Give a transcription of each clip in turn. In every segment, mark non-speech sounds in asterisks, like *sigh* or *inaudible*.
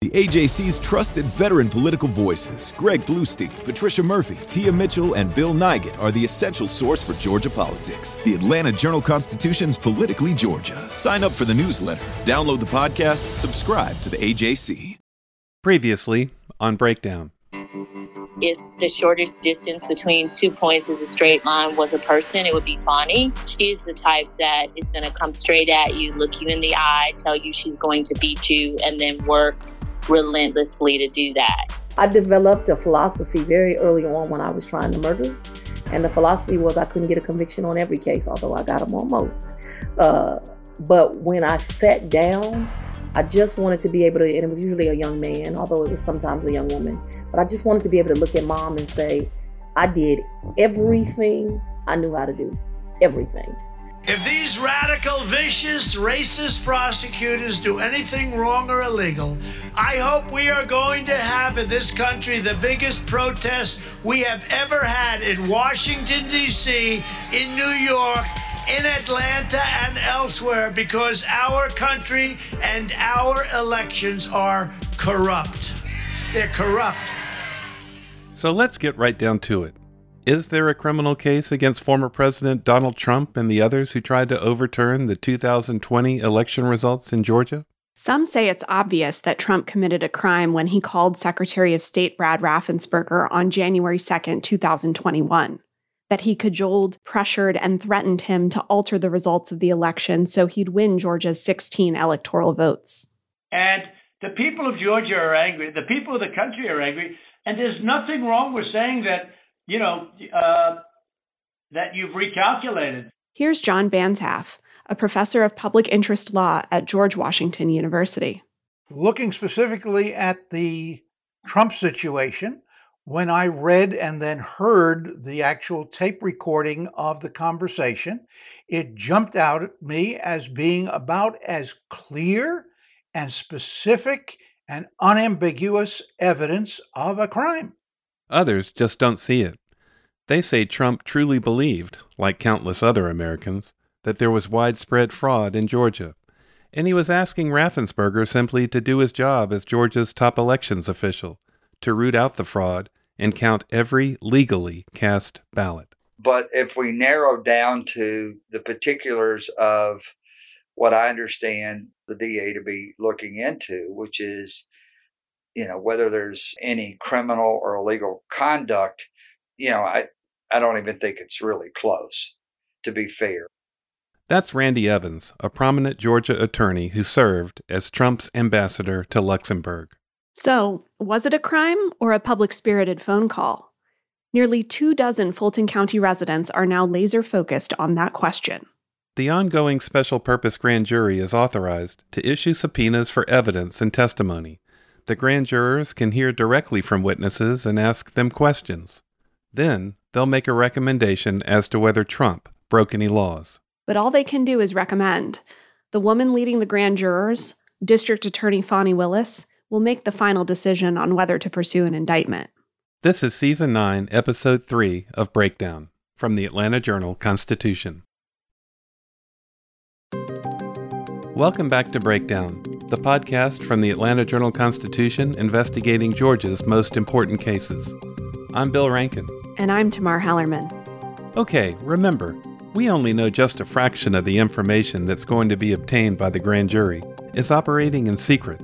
The AJC's trusted veteran political voices, Greg Bluestein, Patricia Murphy, Tia Mitchell, and Bill Nigut, are the essential source for Georgia politics. The Atlanta Journal Constitution's Politically Georgia. Sign up for the newsletter, download the podcast, subscribe to the AJC. Previously on Breakdown. if the shortest distance between two points is a straight line was a person, it would be Bonnie. She's the type that is going to come straight at you, look you in the eye, tell you she's going to beat you, and then work relentlessly to do that. I developed a philosophy very early on when I was trying the murders. And the philosophy was I couldn't get a conviction on every case, although I got them on most. Uh, but when I sat down, I just wanted to be able to, and it was usually a young man, although it was sometimes a young woman, but I just wanted to be able to look at mom and say, I did everything I knew how to do. Everything. If these radical, vicious, racist prosecutors do anything wrong or illegal, I hope we are going to have in this country the biggest protest we have ever had in Washington, D.C., in New York, in Atlanta, and elsewhere because our country and our elections are corrupt. They're corrupt. So let's get right down to it. Is there a criminal case against former President Donald Trump and the others who tried to overturn the 2020 election results in Georgia? Some say it's obvious that Trump committed a crime when he called Secretary of State Brad Raffensperger on January 2, 2021. That he cajoled, pressured, and threatened him to alter the results of the election so he'd win Georgia's 16 electoral votes. And the people of Georgia are angry. The people of the country are angry. And there's nothing wrong with saying that, you know, uh, that you've recalculated. Here's John Banzhaf, a professor of public interest law at George Washington University. Looking specifically at the Trump situation, when I read and then heard the actual tape recording of the conversation, it jumped out at me as being about as clear and specific and unambiguous evidence of a crime. Others just don't see it. They say Trump truly believed, like countless other Americans, that there was widespread fraud in Georgia. And he was asking Raffensperger simply to do his job as Georgia's top elections official, to root out the fraud and count every legally cast ballot. But if we narrow down to the particulars of what I understand the DA to be looking into, which is, you know, whether there's any criminal or illegal conduct, you know, I, I don't even think it's really close, to be fair. That's Randy Evans, a prominent Georgia attorney who served as Trump's ambassador to Luxembourg. So, was it a crime or a public spirited phone call? Nearly two dozen Fulton County residents are now laser focused on that question. The ongoing special purpose grand jury is authorized to issue subpoenas for evidence and testimony. The grand jurors can hear directly from witnesses and ask them questions. Then, they'll make a recommendation as to whether Trump broke any laws. But all they can do is recommend. The woman leading the grand jurors, District Attorney Fani Willis, will make the final decision on whether to pursue an indictment. This is Season 9, Episode 3 of Breakdown from the Atlanta Journal Constitution. Welcome back to Breakdown, the podcast from the Atlanta Journal Constitution investigating Georgia's most important cases. I'm Bill Rankin. And I'm Tamar Hallerman. Okay, remember, we only know just a fraction of the information that's going to be obtained by the grand jury It's operating in secret,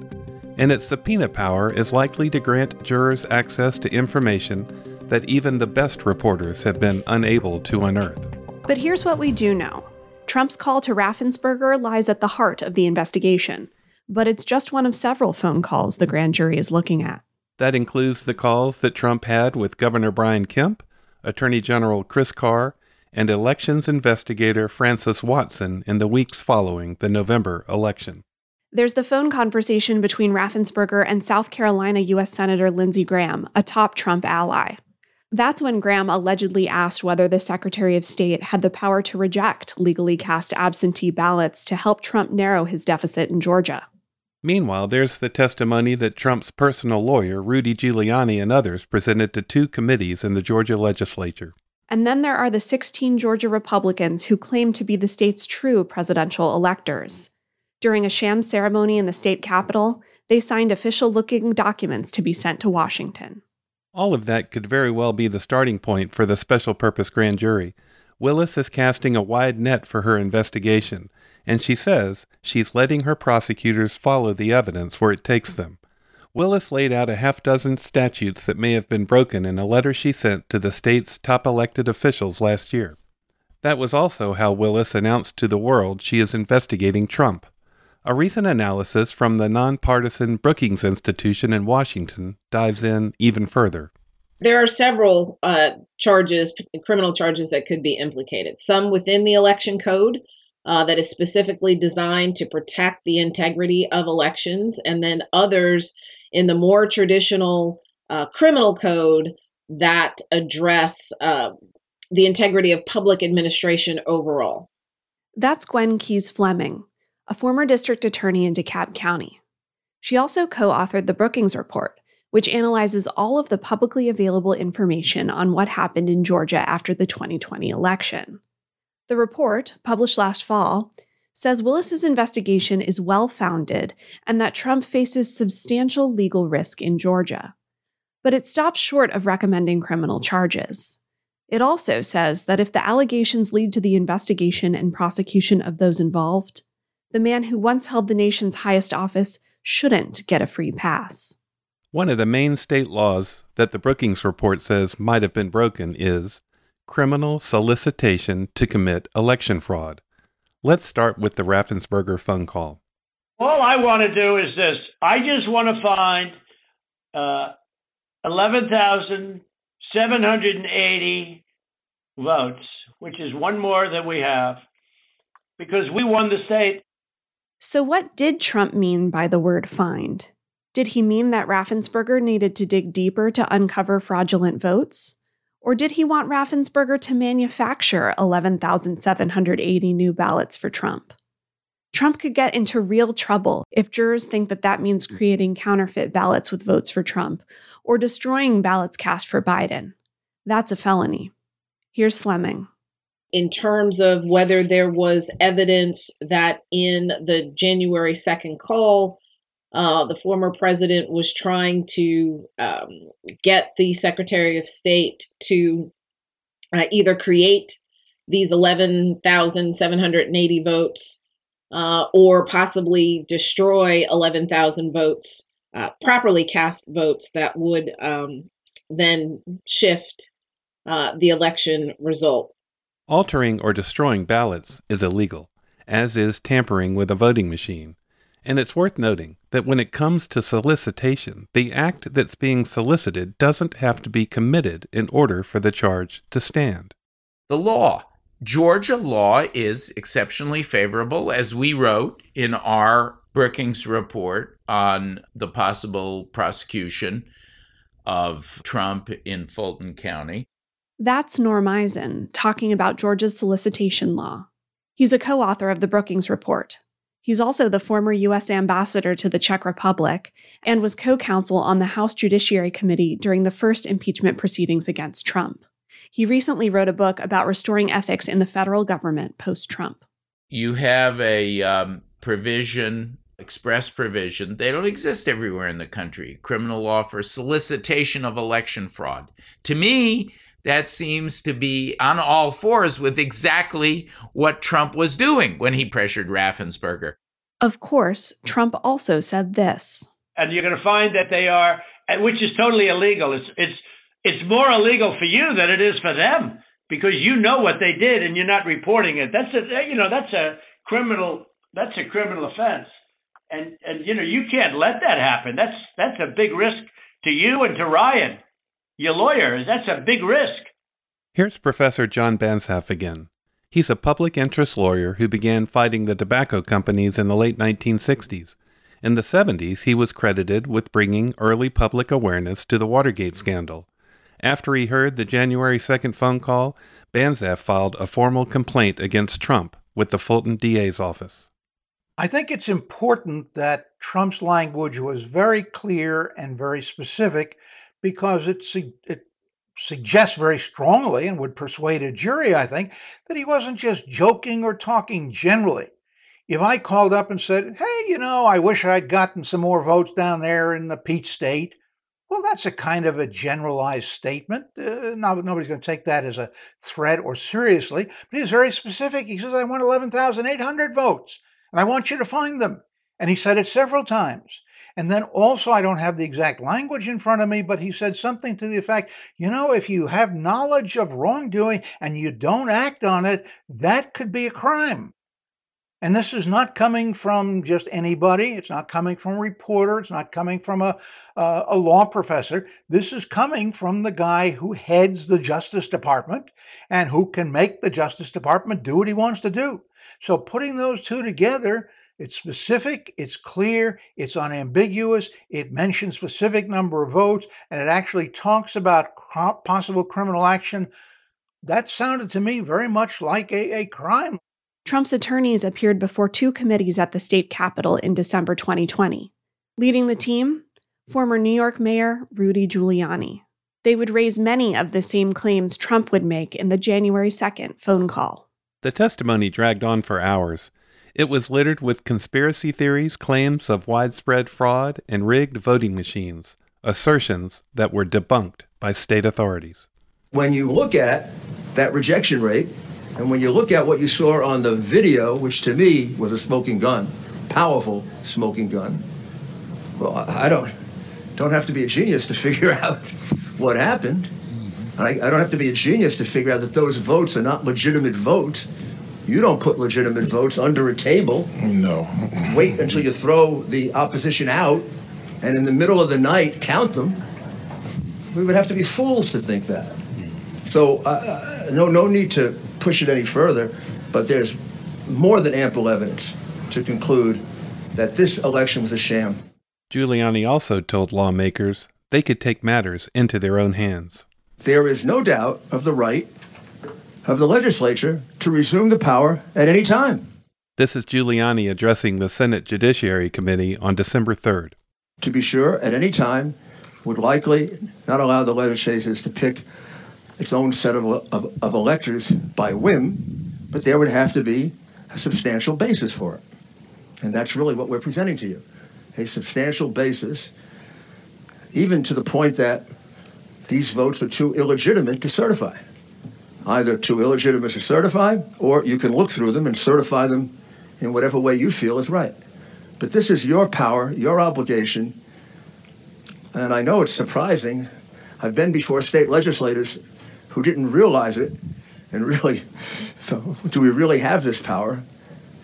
and its subpoena power is likely to grant jurors access to information that even the best reporters have been unable to unearth. But here's what we do know Trump's call to Raffensperger lies at the heart of the investigation, but it's just one of several phone calls the grand jury is looking at. That includes the calls that Trump had with Governor Brian Kemp, Attorney General Chris Carr, and elections investigator Frances Watson in the weeks following the November election. There's the phone conversation between Raffensperger and South Carolina U.S. Senator Lindsey Graham, a top Trump ally. That's when Graham allegedly asked whether the Secretary of State had the power to reject legally cast absentee ballots to help Trump narrow his deficit in Georgia. Meanwhile, there's the testimony that Trump's personal lawyer, Rudy Giuliani, and others presented to two committees in the Georgia legislature. And then there are the 16 Georgia Republicans who claim to be the state's true presidential electors. During a sham ceremony in the state capitol, they signed official looking documents to be sent to Washington. All of that could very well be the starting point for the special purpose grand jury. Willis is casting a wide net for her investigation, and she says she's letting her prosecutors follow the evidence where it takes them. Willis laid out a half dozen statutes that may have been broken in a letter she sent to the state's top elected officials last year. That was also how Willis announced to the world she is investigating Trump. A recent analysis from the nonpartisan Brookings Institution in Washington dives in even further. There are several uh, charges, criminal charges that could be implicated. Some within the election code uh, that is specifically designed to protect the integrity of elections, and then others in the more traditional uh, criminal code that address uh, the integrity of public administration overall. That's Gwen Keyes Fleming a former district attorney in DeKalb County. She also co authored the Brookings Report, which analyzes all of the publicly available information on what happened in Georgia after the 2020 election. The report, published last fall, says Willis's investigation is well founded and that Trump faces substantial legal risk in Georgia. But it stops short of recommending criminal charges. It also says that if the allegations lead to the investigation and prosecution of those involved, the man who once held the nation's highest office shouldn't get a free pass. One of the main state laws that the Brookings report says might have been broken is criminal solicitation to commit election fraud. Let's start with the Raffensperger phone call. All I want to do is this I just want to find uh, 11,780 votes, which is one more than we have, because we won the state so, what did Trump mean by the word find? Did he mean that Raffensperger needed to dig deeper to uncover fraudulent votes? Or did he want Raffensperger to manufacture 11,780 new ballots for Trump? Trump could get into real trouble if jurors think that that means hmm. creating counterfeit ballots with votes for Trump or destroying ballots cast for Biden. That's a felony. Here's Fleming in terms of whether there was evidence that in the January 2nd call, uh, the former president was trying to um, get the Secretary of State to uh, either create these 11,780 votes uh, or possibly destroy 11,000 votes, uh, properly cast votes that would um, then shift uh, the election result. Altering or destroying ballots is illegal, as is tampering with a voting machine. And it's worth noting that when it comes to solicitation, the act that's being solicited doesn't have to be committed in order for the charge to stand. The law. Georgia law is exceptionally favorable, as we wrote in our Brookings report on the possible prosecution of Trump in Fulton County. That's Norm Eisen talking about Georgia's solicitation law. He's a co author of the Brookings Report. He's also the former U.S. ambassador to the Czech Republic and was co counsel on the House Judiciary Committee during the first impeachment proceedings against Trump. He recently wrote a book about restoring ethics in the federal government post Trump. You have a um, provision, express provision, they don't exist everywhere in the country criminal law for solicitation of election fraud. To me, that seems to be on all fours with exactly what Trump was doing when he pressured Raffensperger. Of course, Trump also said this. And you're going to find that they are, which is totally illegal. It's it's it's more illegal for you than it is for them because you know what they did and you're not reporting it. That's a you know that's a criminal that's a criminal offense. And and you know you can't let that happen. That's that's a big risk to you and to Ryan your lawyer. That's a big risk. Here's Professor John Banzhaf again. He's a public interest lawyer who began fighting the tobacco companies in the late 1960s, In the 70s, he was credited with bringing early public awareness to the Watergate scandal. After he heard the January 2nd phone call, Banzhaf filed a formal complaint against Trump with the Fulton DA's office. I think it's important that Trump's language was very clear and very specific because it, it suggests very strongly and would persuade a jury, I think, that he wasn't just joking or talking generally. If I called up and said, hey, you know, I wish I'd gotten some more votes down there in the Peach State, well, that's a kind of a generalized statement. Uh, not, nobody's going to take that as a threat or seriously, but he's very specific. He says, I want 11,800 votes, and I want you to find them. And he said it several times. And then also, I don't have the exact language in front of me, but he said something to the effect, you know, if you have knowledge of wrongdoing and you don't act on it, that could be a crime. And this is not coming from just anybody. It's not coming from a reporter. It's not coming from a, uh, a law professor. This is coming from the guy who heads the Justice Department and who can make the Justice Department do what he wants to do. So putting those two together, it's specific, it's clear, it's unambiguous, it mentions specific number of votes, and it actually talks about possible criminal action. That sounded to me very much like a, a crime. Trump's attorneys appeared before two committees at the state capitol in December 2020. Leading the team, former New York Mayor Rudy Giuliani. They would raise many of the same claims Trump would make in the January 2nd phone call. The testimony dragged on for hours. It was littered with conspiracy theories, claims of widespread fraud, and rigged voting machines, assertions that were debunked by state authorities. When you look at that rejection rate, and when you look at what you saw on the video, which to me was a smoking gun, powerful smoking gun, well, I don't don't have to be a genius to *laughs* figure out what happened. I, I don't have to be a genius to figure out that those votes are not legitimate votes. You don't put legitimate votes under a table. No. Wait until you throw the opposition out, and in the middle of the night count them. We would have to be fools to think that. So, uh, uh no, no need to push it any further, but there's more than ample evidence to conclude that this election was a sham. Giuliani also told lawmakers they could take matters into their own hands. There is no doubt of the right of the legislature to resume the power at any time. This is Giuliani addressing the Senate Judiciary Committee on December 3rd. To be sure, at any time, would likely not allow the legislature to pick its own set of, of, of electors by whim, but there would have to be a substantial basis for it. And that's really what we're presenting to you a substantial basis, even to the point that these votes are too illegitimate to certify. Either too illegitimate to certify, or you can look through them and certify them in whatever way you feel is right. But this is your power, your obligation. And I know it's surprising. I've been before state legislators who didn't realize it and really, *laughs* so do we really have this power?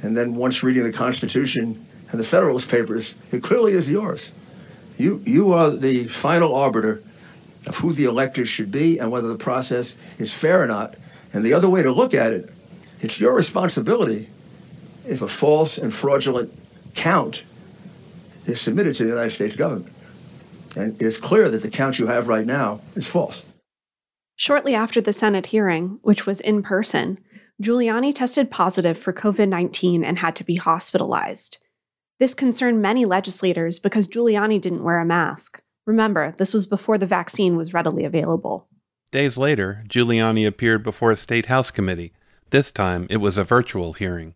And then once reading the Constitution and the Federalist Papers, it clearly is yours. You, you are the final arbiter of who the electors should be and whether the process is fair or not. And the other way to look at it, it's your responsibility if a false and fraudulent count is submitted to the United States government. And it is clear that the count you have right now is false. Shortly after the Senate hearing, which was in person, Giuliani tested positive for COVID 19 and had to be hospitalized. This concerned many legislators because Giuliani didn't wear a mask. Remember, this was before the vaccine was readily available. Days later, Giuliani appeared before a state House committee. This time, it was a virtual hearing.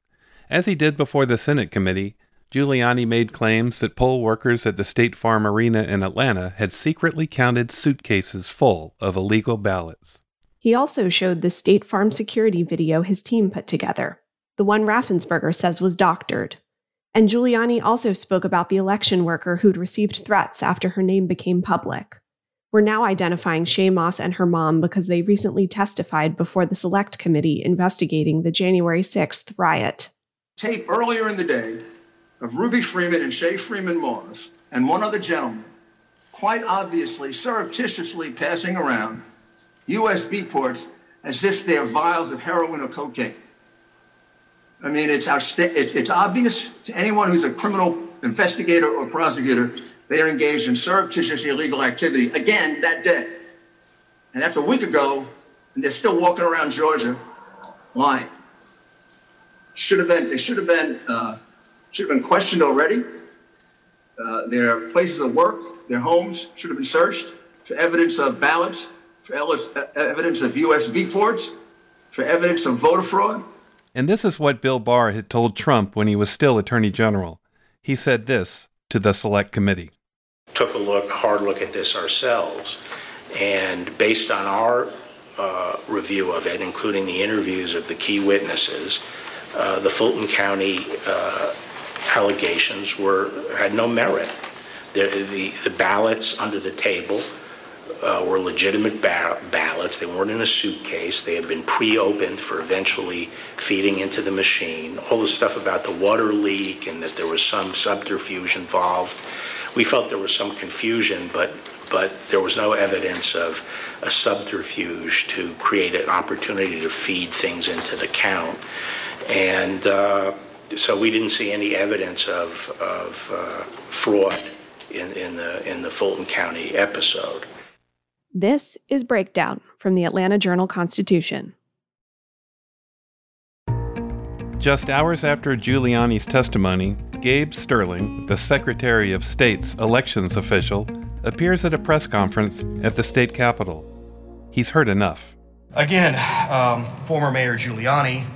As he did before the Senate committee, Giuliani made claims that poll workers at the State Farm Arena in Atlanta had secretly counted suitcases full of illegal ballots. He also showed the State Farm security video his team put together, the one Raffensperger says was doctored. And Giuliani also spoke about the election worker who'd received threats after her name became public. We're now identifying Shaye Moss and her mom because they recently testified before the Select Committee investigating the January 6th riot. Tape earlier in the day of Ruby Freeman and Shaye Freeman Moss and one other gentleman quite obviously surreptitiously passing around USB ports as if they're vials of heroin or cocaine. I mean, it's, it's, it's obvious to anyone who's a criminal investigator or prosecutor, they are engaged in surreptitious illegal activity again that day. And that's a week ago, and they're still walking around Georgia lying. Should have been, they should have been, uh, should have been questioned already. Uh, their places of work, their homes should have been searched for evidence of ballots, for evidence of USB ports, for evidence of voter fraud. And this is what Bill Barr had told Trump when he was still Attorney General. He said this to the Select Committee. Took a look, hard look at this ourselves, and based on our uh, review of it, including the interviews of the key witnesses, uh, the Fulton County uh, allegations were had no merit. The, the, the ballots under the table uh, were legitimate ba- ballots. They weren't in a suitcase. They had been pre-opened for eventually feeding into the machine. All the stuff about the water leak and that there was some subterfuge involved. We felt there was some confusion, but but there was no evidence of a subterfuge to create an opportunity to feed things into the count. And uh, so we didn't see any evidence of, of uh, fraud in, in, the, in the Fulton County episode. This is Breakdown from the Atlanta Journal Constitution. Just hours after Giuliani's testimony, Gabe Sterling, the Secretary of State's elections official, appears at a press conference at the state capitol. He's heard enough. Again, um, former Mayor Giuliani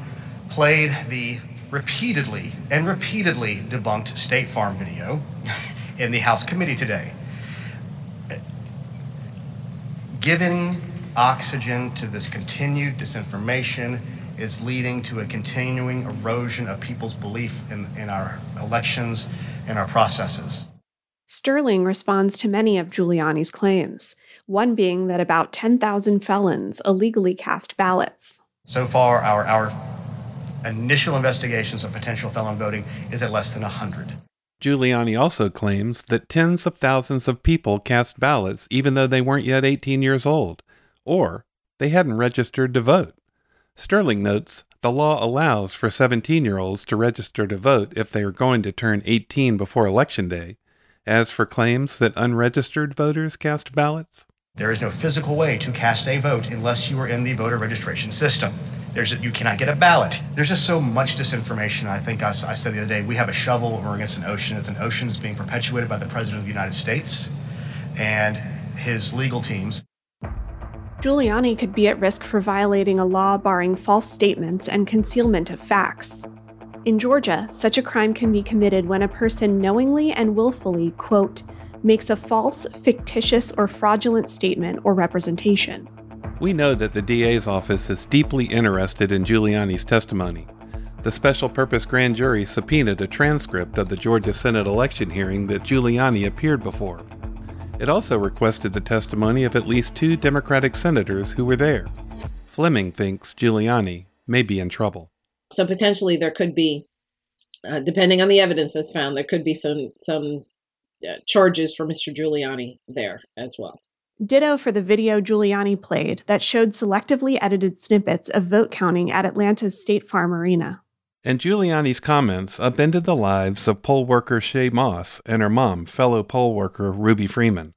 played the repeatedly and repeatedly debunked State Farm video *laughs* in the House committee today giving oxygen to this continued disinformation is leading to a continuing erosion of people's belief in, in our elections and our processes. Sterling responds to many of Giuliani's claims, one being that about 10,000 felons illegally cast ballots. So far, our, our initial investigations of potential felon voting is at less than 100. Giuliani also claims that tens of thousands of people cast ballots even though they weren't yet 18 years old, or they hadn't registered to vote. Sterling notes the law allows for 17 year olds to register to vote if they are going to turn 18 before Election Day. As for claims that unregistered voters cast ballots, there is no physical way to cast a vote unless you are in the voter registration system. There's a, you cannot get a ballot. There's just so much disinformation. I think I, I said the other day, we have a shovel when we're against an ocean. It's an ocean that's being perpetuated by the President of the United States and his legal teams. Giuliani could be at risk for violating a law barring false statements and concealment of facts. In Georgia, such a crime can be committed when a person knowingly and willfully, quote, makes a false, fictitious, or fraudulent statement or representation. We know that the DA's office is deeply interested in Giuliani's testimony. The special purpose grand jury subpoenaed a transcript of the Georgia Senate election hearing that Giuliani appeared before. It also requested the testimony of at least two Democratic senators who were there. Fleming thinks Giuliani may be in trouble. So potentially there could be, uh, depending on the evidence that's found, there could be some some uh, charges for Mr. Giuliani there as well. Ditto for the video Giuliani played that showed selectively edited snippets of vote counting at Atlanta's State Farm Arena. And Giuliani's comments upended the lives of poll worker Shaye Moss and her mom, fellow poll worker Ruby Freeman.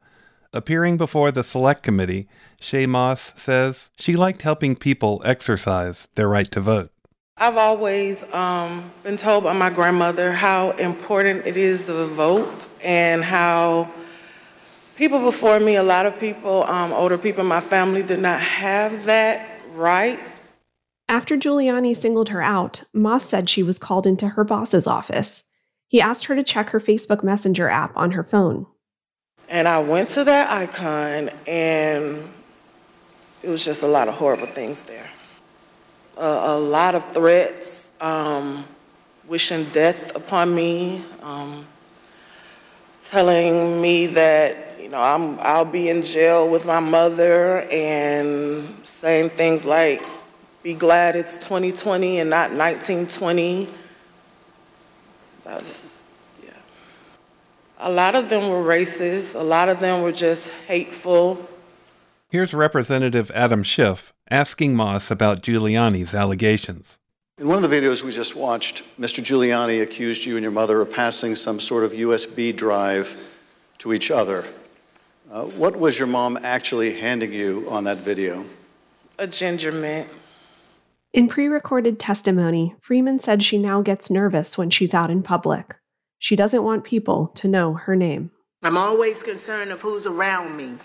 Appearing before the Select Committee, Shaye Moss says she liked helping people exercise their right to vote. I've always um, been told by my grandmother how important it is to vote and how people before me, a lot of people, um, older people in my family, did not have that right. After Giuliani singled her out, Moss said she was called into her boss's office. He asked her to check her Facebook Messenger app on her phone. And I went to that icon, and it was just a lot of horrible things there. Uh, a lot of threats, um, wishing death upon me, um, telling me that know, I'm, I'll be in jail with my mother and saying things like, be glad it's 2020 and not 1920. That's, yeah. A lot of them were racist. A lot of them were just hateful. Here's Representative Adam Schiff asking Moss about Giuliani's allegations. In one of the videos we just watched, Mr. Giuliani accused you and your mother of passing some sort of USB drive to each other. Uh, what was your mom actually handing you on that video? A ginger mint. In pre recorded testimony, Freeman said she now gets nervous when she's out in public. She doesn't want people to know her name. I'm always concerned of who's around me.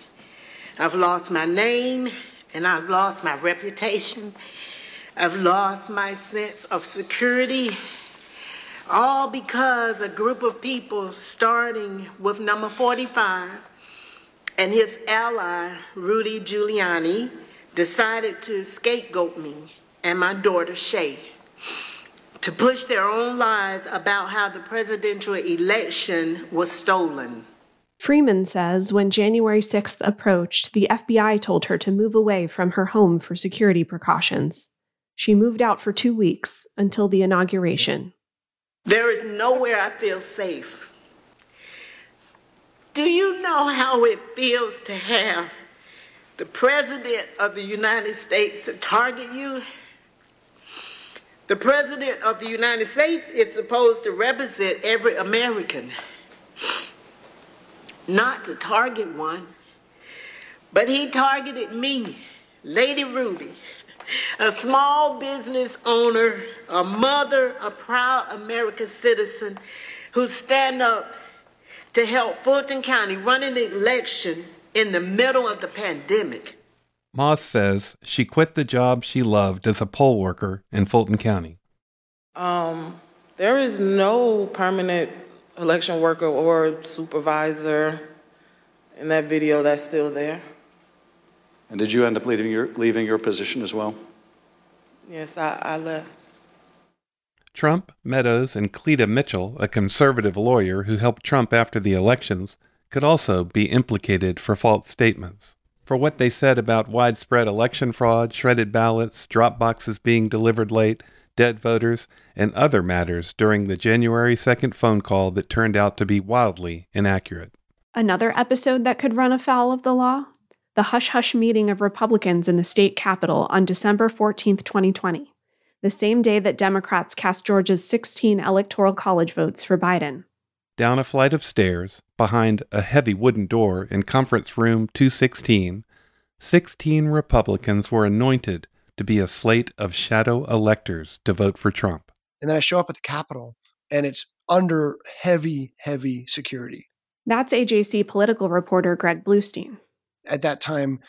I've lost my name and I've lost my reputation I've lost my sense of security, all because a group of people, starting with number 45 and his ally, Rudy Giuliani, decided to scapegoat me and my daughter, Shaye, to push their own lies about how the presidential election was stolen. Freeman says when January 6th approached, the FBI told her to move away from her home for security precautions. She moved out for two weeks until the inauguration. There is nowhere I feel safe. Do you know how it feels to have the President of the United States to target you? The President of the United States is supposed to represent every American, not to target one. But he targeted me, Lady Ruby a small business owner, a mother, a proud American citizen who stand up to help Fulton County run an election in the middle of the pandemic. Moss says she quit the job she loved as a poll worker in Fulton County. Um, there is no permanent election worker or supervisor in that video that's still there. And did you end up leaving your, leaving your position as well? Yes, I, I left. Trump, Meadows, and Cleta Mitchell, a conservative lawyer who helped Trump after the elections, could also be implicated for false statements. For what they said about widespread election fraud, shredded ballots, drop boxes being delivered late, dead voters, and other matters during the January 2nd phone call that turned out to be wildly inaccurate. Another episode that could run afoul of the law the hush hush meeting of Republicans in the state capitol on December 14, 2020, the same day that Democrats cast Georgia's 16 electoral college votes for Biden. Down a flight of stairs, behind a heavy wooden door in Conference Room 216, 16 Republicans were anointed to be a slate of shadow electors to vote for Trump. And then I show up at the Capitol, and it's under heavy, heavy security. That's AJC political reporter Greg Bluestein at that time,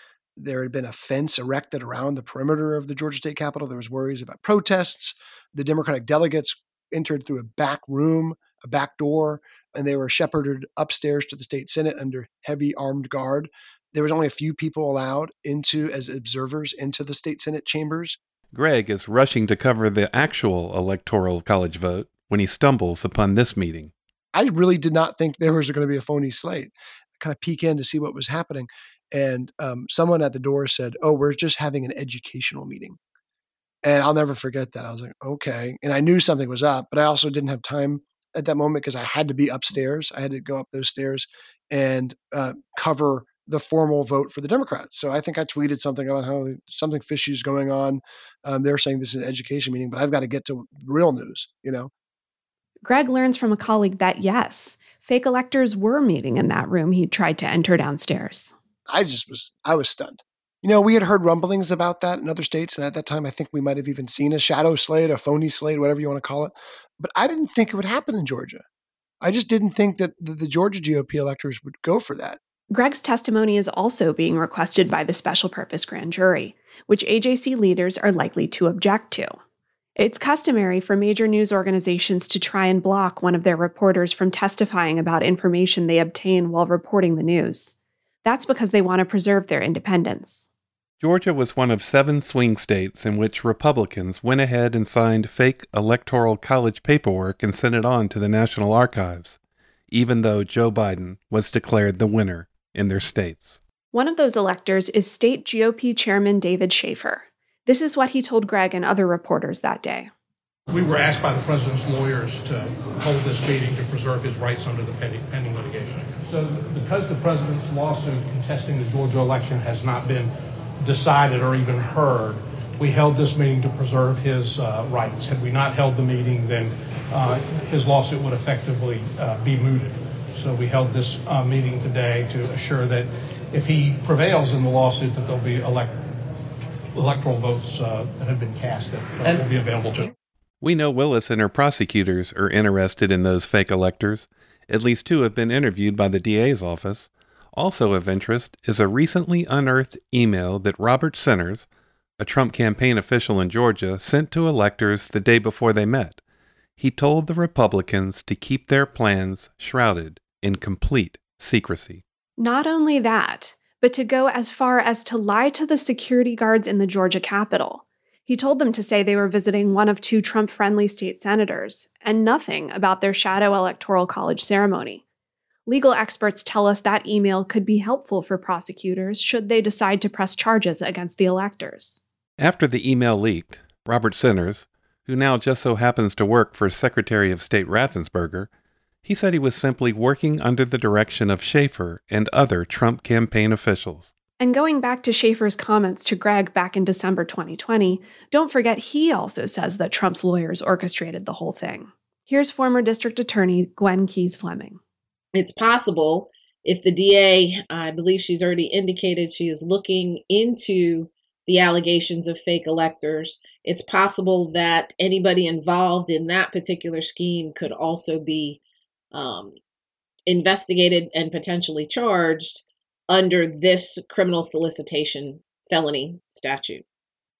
there had been a fence erected around the perimeter of the Georgia State Capitol. There was worries about protests. The Democratic delegates entered through a back room, a back door, and they were shepherded upstairs to the state senate under heavy armed guard. There was only a few people allowed into as observers into the state senate chambers. Greg is rushing to cover the actual electoral college vote when he stumbles upon this meeting. I really did not think there was going to be a phony slate. I kind of peek in to see what was happening and um, someone at the door said, "Oh, we're just having an educational meeting." And I'll never forget that. I was like, "Okay," and I knew something was up, but I also didn't have time at that moment because I had to be upstairs. I had to go up those stairs and uh, cover the formal vote for the Democrats. So I think I tweeted something about how something fishy is going on. Um, they're saying this is an education meeting, but I've got to get to real news. You know. Greg learns from a colleague that yes, fake electors were meeting in that room he tried to enter downstairs. I just was I was stunned. You know, we had heard rumblings about that in other states, and at that time, I think we might have even seen a shadow slate, a phony slate, whatever you want to call it. But I didn't think it would happen in Georgia. I just didn't think that the, the Georgia GOP electors would go for that. Greg's testimony is also being requested by the special purpose grand jury, which AJC leaders are likely to object to. It's customary for major news organizations to try and block one of their reporters from testifying about information they obtain while reporting the news. That's because they want to preserve their independence. Georgia was one of seven swing states in which Republicans went ahead and signed fake electoral college paperwork and sent it on to the National Archives, even though Joe Biden was declared the winner in their states. One of those electors is state GOP Chairman David Shafer. This is what he told Greg and other reporters that day. We were asked by the president's lawyers to hold this meeting to preserve his rights under the pending, pending litigation. So, because the president's lawsuit contesting the Georgia election has not been decided or even heard, We held this meeting to preserve his uh, rights. Had we not held the meeting, then uh, his lawsuit would effectively uh, be mooted. So we held this uh, meeting today to assure that if he prevails in the lawsuit, that there'll be elect- electoral votes uh, that have been cast that will be available to him. We know Willis and her prosecutors are interested in those fake electors. At least two have been interviewed by the DA's office. Also of interest is a recently unearthed email that Robert Sinners, a Trump campaign official in Georgia, sent to electors the day before they met. He told the Republicans to keep their plans shrouded in complete secrecy. Not only that, but to go as far as to lie to the security guards in the Georgia Capitol. He told them to say they were visiting one of two Trump friendly state senators, and nothing about their shadow electoral college ceremony. Legal experts tell us that email could be helpful for prosecutors should they decide to press charges against the electors. After the email leaked, Robert Sinners, who now just so happens to work for Secretary of State Raffensperger, he said he was simply working under the direction of Shafer and other Trump campaign officials. And going back to Shafer's comments to Greg back in December 2020, don't forget he also says that Trump's lawyers orchestrated the whole thing. Here's former District Attorney Gwen Keyes Fleming. It's possible if the DA, I believe she's already indicated she is looking into the allegations of fake electors, it's possible that anybody involved in that particular scheme could also be um, investigated and potentially charged under this criminal solicitation felony statute.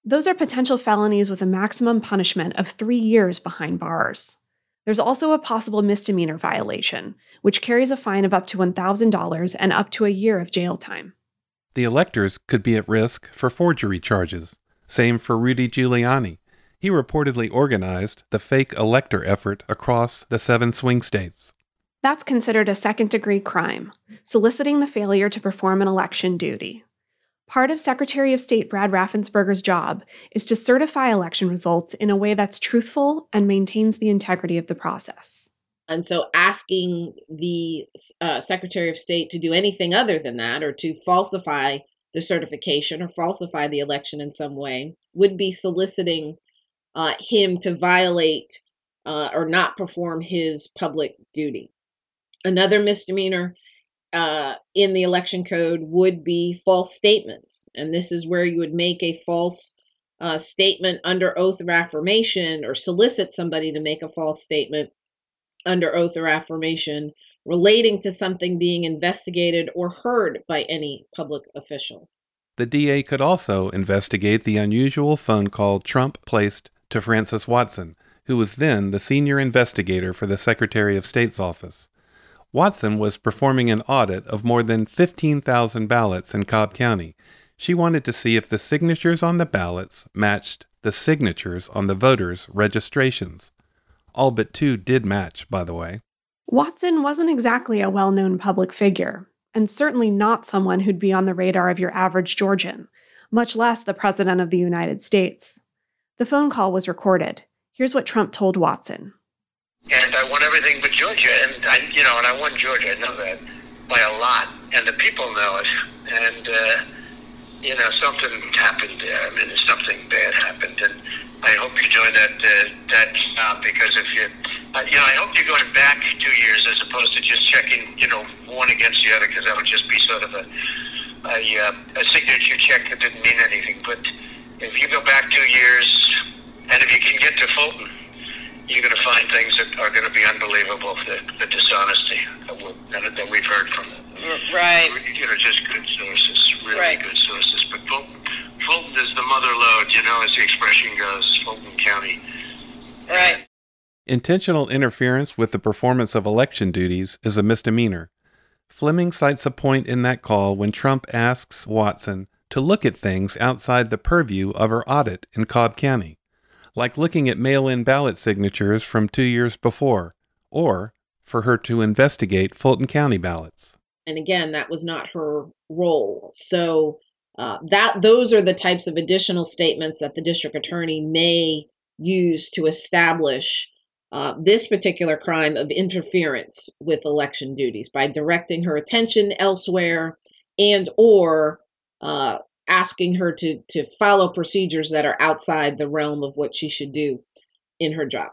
Those are potential felonies with a maximum punishment of three years behind bars. There's also a possible misdemeanor violation, which carries a fine of up to $1,000 and up to a year of jail time. The electors could be at risk for forgery charges. Same for Rudy Giuliani. He reportedly organized the fake elector effort across the seven swing states. That's considered a second degree crime, soliciting the failure to perform an election duty. Part of Secretary of State Brad Raffensperger's job is to certify election results in a way that's truthful and maintains the integrity of the process. And so asking the uh, Secretary of State to do anything other than that or to falsify the certification or falsify the election in some way would be soliciting uh, him to violate uh, or not perform his public duty. Another misdemeanor uh, in the election code would be false statements. And this is where you would make a false uh, statement under oath of affirmation or solicit somebody to make a false statement under oath or affirmation relating to something being investigated or heard by any public official. The DA could also investigate the unusual phone call Trump placed to Frances Watson, who was then the senior investigator for the Secretary of State's office. Watson was performing an audit of more than 15,000 ballots in Cobb County. She wanted to see if the signatures on the ballots matched the signatures on the voters' registrations. All but two did match, by the way. Watson wasn't exactly a well known public figure, and certainly not someone who'd be on the radar of your average Georgian, much less the President of the United States. The phone call was recorded. Here's what Trump told Watson and I won everything but Georgia, and I, you know, and I won Georgia. I know that by a lot, and the people know it. And uh, you know, something happened there. I mean, something bad happened, and I hope you join that uh, that job because if you, uh, you know, I hope you're going back two years as opposed to just checking, you know, one against the other because that would just be sort of a a, uh, a signature check that didn't mean anything. But if you go back two years, and if you can get to Fulton you're going to find things that are going to be unbelievable. The, the dishonesty that, we that we've heard from, right? You know, just good sources, really right. good sources. But Fulton, Fulton is the mother lode, you know, as the expression goes. Fulton County, right? Intentional interference with the performance of election duties is a misdemeanor. Fleming cites a point in that call when Trump asks Watson to look at things outside the purview of her audit in Cobb County like looking at mail in ballot signatures from two years before, or for her to investigate Fulton County ballots. And again, that was not her role. So uh, that those are the types of additional statements that the district attorney may use to establish uh, this particular crime of interference with election duties by directing her attention elsewhere and or uh, asking her to to follow procedures that are outside the realm of what she should do in her job.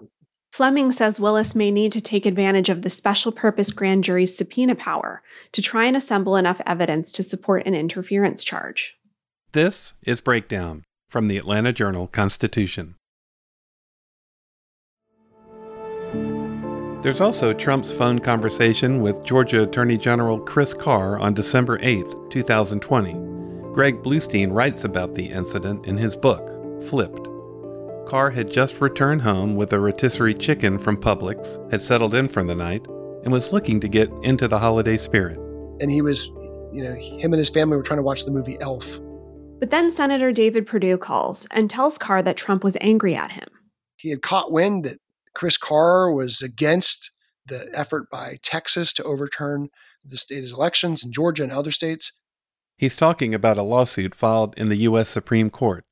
Fleming says Willis may need to take advantage of the special purpose grand jury's subpoena power to try and assemble enough evidence to support an interference charge. This is Breakdown from the Atlanta Journal Constitution. There's also Trump's phone conversation with Georgia Attorney General Chris Carr on December 8, 2020. Greg Bluestein writes about the incident in his book, Flipped. Carr had just returned home with a rotisserie chicken from Publix, had settled in for the night, and was looking to get into the holiday spirit. And he was, you know, him and his family were trying to watch the movie Elf. But then Senator David Perdue calls and tells Carr that Trump was angry at him. He had caught wind that Chris Carr was against the effort by Texas to overturn the state's elections in Georgia and other states. He's talking about a lawsuit filed in the U.S. Supreme Court.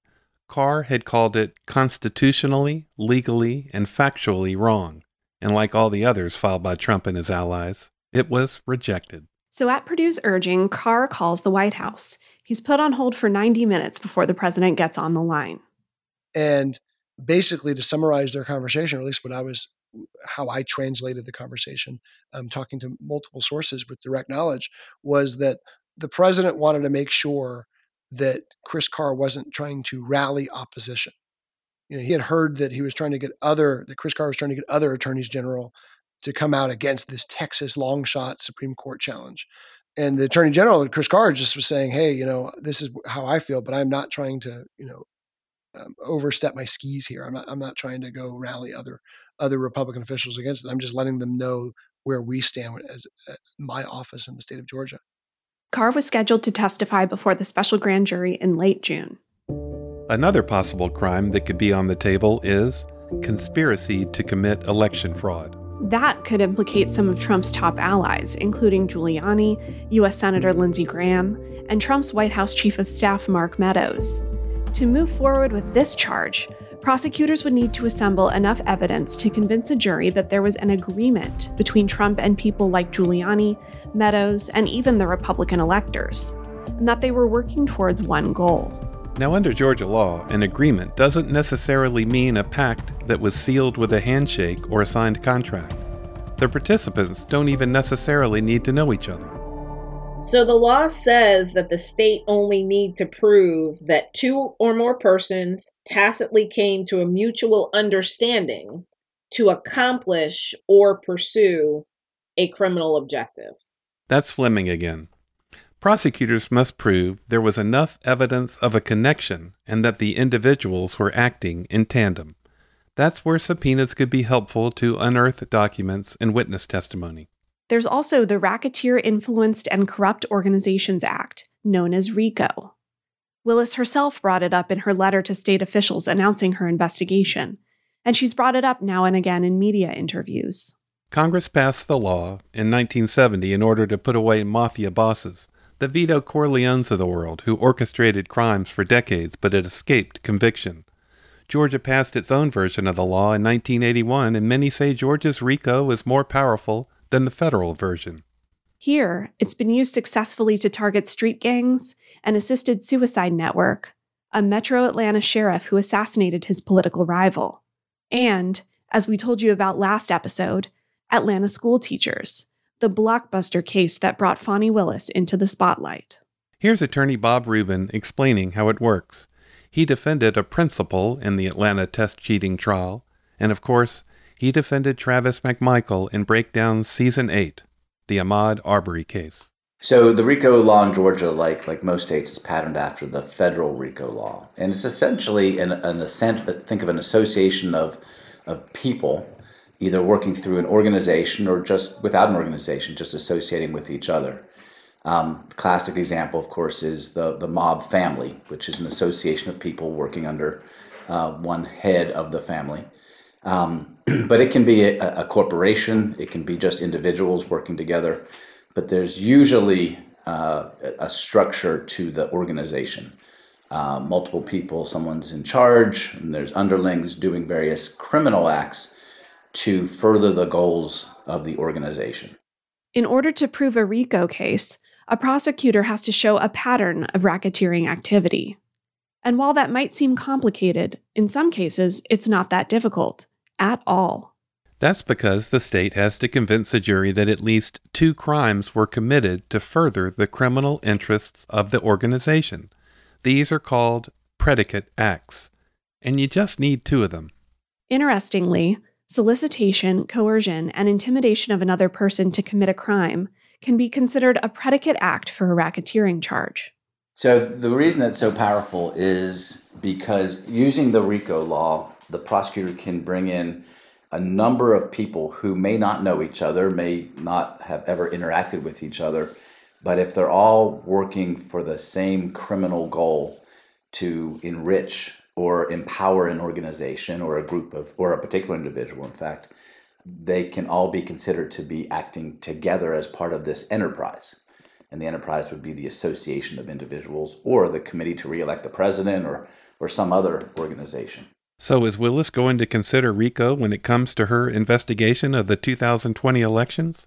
Carr had called it constitutionally, legally, and factually wrong. And like all the others filed by Trump and his allies, it was rejected. So, at Perdue's urging, Carr calls the White House. He's put on hold for 90 minutes before the president gets on the line. And basically to summarize their conversation, or at least what I was, how I translated the conversation, um, talking to multiple sources with direct knowledge, was that the president wanted to make sure that Chris Carr wasn't trying to rally opposition. You know, he had heard that he was trying to get other, that Chris Carr was trying to get other attorneys general to come out against this Texas long shot Supreme Court challenge. And the attorney general, Chris Carr, just was saying, hey, you know, this is how I feel, but I'm not trying to, you know, um, overstep my skis here. I'm not. I'm not trying to go rally other other Republican officials against it. I'm just letting them know where we stand as uh, my office in the state of Georgia. Carr was scheduled to testify before the special grand jury in late June. Another possible crime that could be on the table is conspiracy to commit election fraud. That could implicate some of Trump's top allies, including Giuliani, U.S. Senator Lindsey Graham, and Trump's White House Chief of Staff Mark Meadows. To move forward with this charge, prosecutors would need to assemble enough evidence to convince a jury that there was an agreement between Trump and people like Giuliani, Meadows, and even the Republican electors, and that they were working towards one goal. Now, under Georgia law, an agreement doesn't necessarily mean a pact that was sealed with a handshake or a signed contract. The participants don't even necessarily need to know each other. So the law says that the state only need to prove that two or more persons tacitly came to a mutual understanding to accomplish or pursue a criminal objective. That's Fleming again. Prosecutors must prove there was enough evidence of a connection and that the individuals were acting in tandem. That's where subpoenas could be helpful to unearth documents and witness testimony. There's also the Racketeer Influenced and Corrupt Organizations Act, known as RICO. Willis herself brought it up in her letter to state officials announcing her investigation, and she's brought it up now and again in media interviews. Congress passed the law in 1970 in order to put away mafia bosses, the Vito Corleones of the world who orchestrated crimes for decades but had escaped conviction. Georgia passed its own version of the law in 1981, and many say Georgia's RICO is more powerful than the federal version. Here, it's been used successfully to target street gangs, an assisted suicide network, a metro Atlanta sheriff who assassinated his political rival, and, as we told you about last episode, Atlanta school teachers, the blockbuster case that brought Fani Willis into the spotlight. Here's attorney Bob Rubin explaining how it works. He defended a principal in the Atlanta test cheating trial, and of course, he defended Travis McMichael in Breakdown Season 8, the Ahmaud Arbery case. So the RICO law in Georgia, like like most states, is patterned after the federal RICO law, and it's essentially an, an ascent, think of an association of of people, either working through an organization or just without an organization, just associating with each other. Um, classic example, of course, is the the mob family, which is an association of people working under uh, one head of the family. Um, *clears throat* but it can be a, a, corporation, it can be just individuals working together, but there's usually uh, a structure to the organization. Uh, multiple people, someone's in charge, and there's underlings doing various criminal acts to further the goals of the organization. In order to prove a RICO case, a prosecutor has to show a pattern of racketeering activity. And while that might seem complicated, in some cases, it's not that difficult at all. That's because the state has to convince a jury that at least two crimes were committed to further the criminal interests of the organization. These are called predicate acts, and you just need two of them. Interestingly, solicitation, coercion, and intimidation of another person to commit a crime can be considered a predicate act for a racketeering charge. So, the reason it's so powerful is because using the RICO law, the prosecutor can bring in a number of people who may not know each other, may not have ever interacted with each other, but if they're all working for the same criminal goal to enrich or empower an organization or a group of, or a particular individual, in fact, they can all be considered to be acting together as part of this enterprise. And the enterprise would be the association of individuals or the committee to reelect the president or, or some other organization. So, is Willis going to consider RICO when it comes to her investigation of the 2020 elections?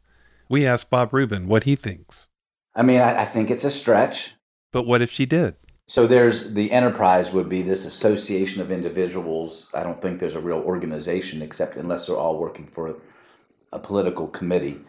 We asked Bob Rubin what he thinks. I mean, I, I think it's a stretch. But what if she did? So there's the enterprise would be this association of individuals. I don't think there's a real organization except unless they're all working for a political committee.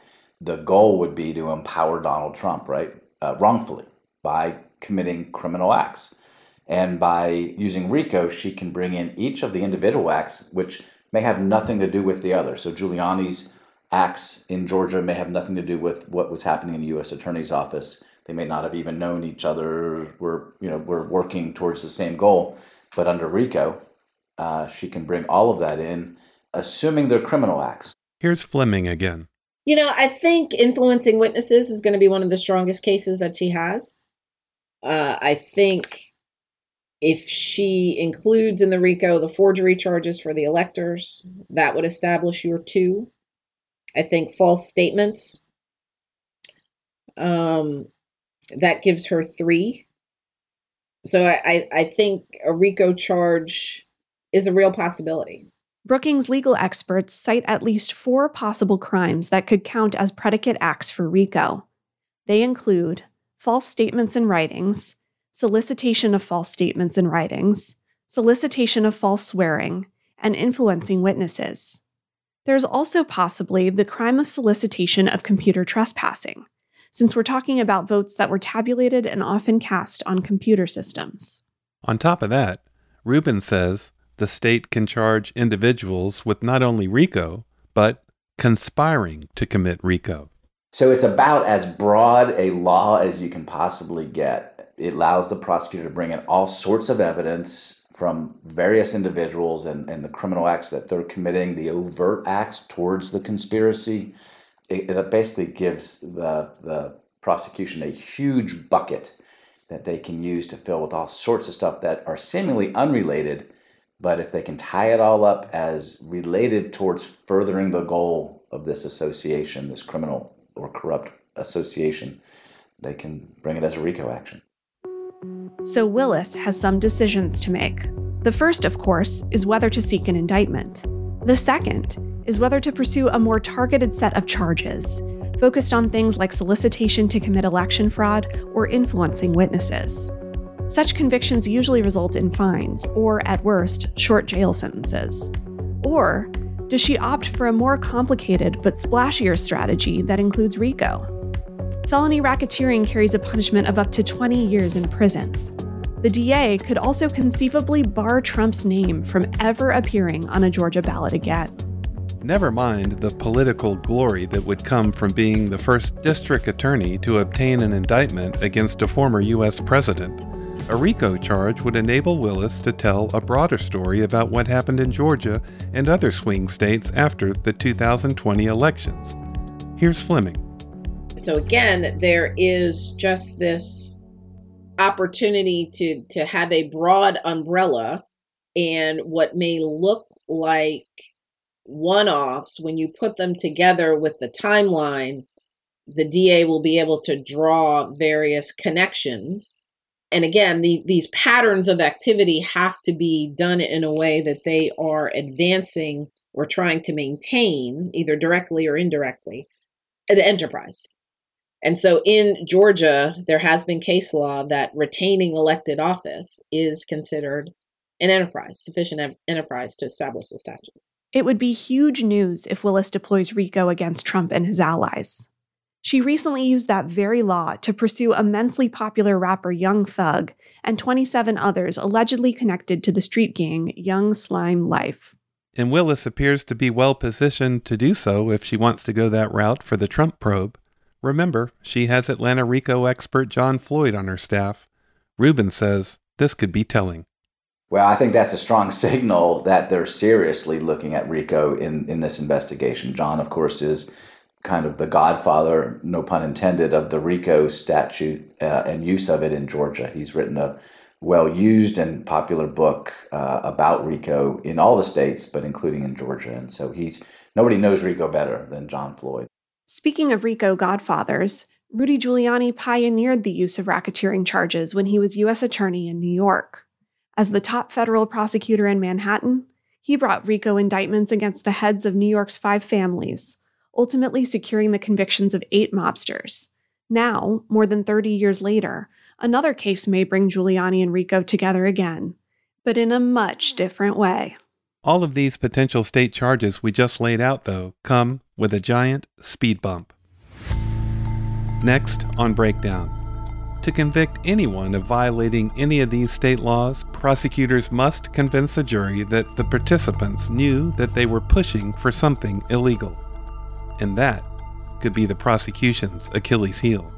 The goal would be to empower Donald Trump, right? Uh, wrongfully by committing criminal acts. And by using RICO, she can bring in each of the individual acts, which may have nothing to do with the other. So Giuliani's acts in Georgia may have nothing to do with what was happening in the U.S. Attorney's Office they may not have even known each other. We're you know we're working towards the same goal, but under RICO, uh, she can bring all of that in, assuming they're criminal acts. Here's Fleming again. You know, I think influencing witnesses is going to be one of the strongest cases that she has. Uh, I think if she includes in the RICO the forgery charges for the electors, that would establish your two. I think false statements um, that gives her three. So I, I think a RICO charge is a real possibility. Brookings legal experts cite at least four possible crimes that could count as predicate acts for RICO. They include false statements and writings, solicitation of false statements and writings, solicitation of false swearing, and influencing witnesses. There's also possibly the crime of solicitation of computer trespassing, since we're talking about votes that were tabulated and often cast on computer systems. On top of that, Rubin says the state can charge individuals with not only RICO, but conspiring to commit RICO. So it's about as broad a law as you can possibly get. It allows the prosecutor to bring in all sorts of evidence from various individuals and, and the criminal acts that they're committing, the overt acts towards the conspiracy, it, it basically gives the the prosecution a huge bucket that they can use to fill with all sorts of stuff that are seemingly unrelated, but if they can tie it all up as related towards furthering the goal of this association, this criminal or corrupt association, they can bring it as a RICO action. So Willis has some decisions to make. The first, of course, is whether to seek an indictment. The second is whether to pursue a more targeted set of charges, focused on things like solicitation to commit election fraud or influencing witnesses. Such convictions usually result in fines, or at worst, short jail sentences. Or does she opt for a more complicated but splashier strategy that includes RICO? Felony racketeering carries a punishment of up to 20 years in prison. The DA could also conceivably bar Trump's name from ever appearing on a Georgia ballot again. Never mind the political glory that would come from being the first district attorney to obtain an indictment against a former U.S. president. A RICO charge would enable Willis to tell a broader story about what happened in Georgia and other swing states after the 2020 elections. Here's Fleming. So, again, there is just this opportunity to, to have a broad umbrella and what may look like one offs, when you put them together with the timeline, the DA will be able to draw various connections. And again, the, these patterns of activity have to be done in a way that they are advancing or trying to maintain, either directly or indirectly, an enterprise. And so in Georgia, there has been case law that retaining elected office is considered an enterprise, sufficient enterprise to establish the statute. It would be huge news if Willis deploys RICO against Trump and his allies. She recently used that very law to pursue immensely popular rapper Young Thug and 27 others allegedly connected to the street gang Young Slime Life. And Willis appears to be well positioned to do so if she wants to go that route for the Trump probe. Remember, she has Atlanta RICO expert John Floyd on her staff. Rubin says this could be telling. Well, I think that's a strong *laughs* signal that they're seriously looking at RICO in, in this investigation. John, of course, is kind of the godfather, no pun intended, of the RICO statute uh, and use of it in Georgia. He's written a well used and popular book uh, about RICO in all the states, but including in Georgia. And so he's nobody knows RICO better than John Floyd. Speaking of RICO godfathers, Rudy Giuliani pioneered the use of racketeering charges when he was U.S. Attorney in New York. As the top federal prosecutor in Manhattan, he brought RICO indictments against the heads of New York's five families, ultimately securing the convictions of eight mobsters. Now, more than 30 years later, another case may bring Giuliani and Rico together again, but in a much different way. All of these potential state charges we just laid out, though, come with a giant speed bump. Next on Breakdown. To convict anyone of violating any of these state laws, prosecutors must convince a jury that the participants knew that they were pushing for something illegal. And that could be the prosecution's Achilles heel.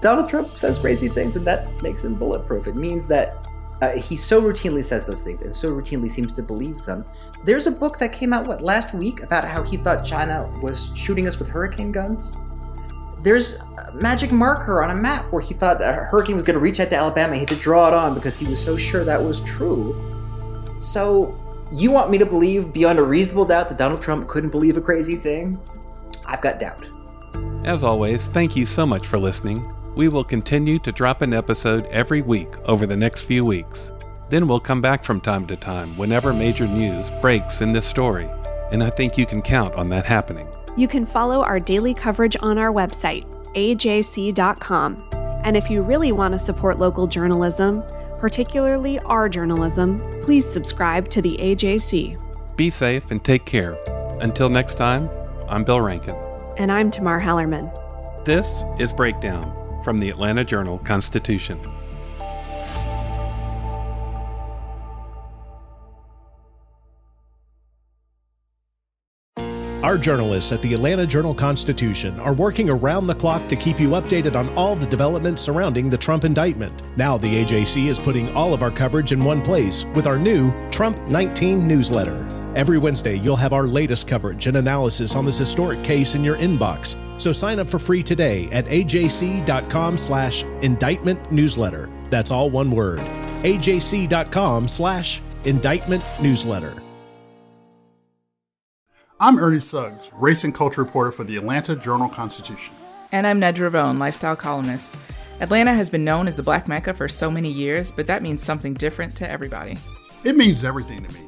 Donald Trump says crazy things, and that makes him bulletproof. It means that uh, he so routinely says those things and so routinely seems to believe them. There's a book that came out, what, last week about how he thought China was shooting us with hurricane guns? There's a magic marker on a map where he thought a hurricane was going to reach out to Alabama. He had to draw it on because he was so sure that was true. So, you want me to believe beyond a reasonable doubt that Donald Trump couldn't believe a crazy thing? I've got doubt. As always, thank you so much for listening. We will continue to drop an episode every week over the next few weeks. Then we'll come back from time to time whenever major news breaks in this story, and I think you can count on that happening. You can follow our daily coverage on our website, ajc.com. And if you really want to support local journalism, particularly our journalism, please subscribe to the AJC. Be safe and take care. Until next time, I'm Bill Rankin. And I'm Tamar Hallerman. This is Breakdown from the Atlanta Journal Constitution. Our journalists at the Atlanta Journal Constitution are working around the clock to keep you updated on all the developments surrounding the Trump indictment. Now, the AJC is putting all of our coverage in one place with our new Trump 19 newsletter. Every Wednesday, you'll have our latest coverage and analysis on this historic case in your inbox. So sign up for free today at ajc.com slash indictment newsletter. That's all one word. ajc.com slash indictment newsletter. I'm Ernie Suggs, race and culture reporter for the Atlanta Journal Constitution. And I'm Nedra Rhone, lifestyle columnist. Atlanta has been known as the Black Mecca for so many years, but that means something different to everybody. It means everything to me.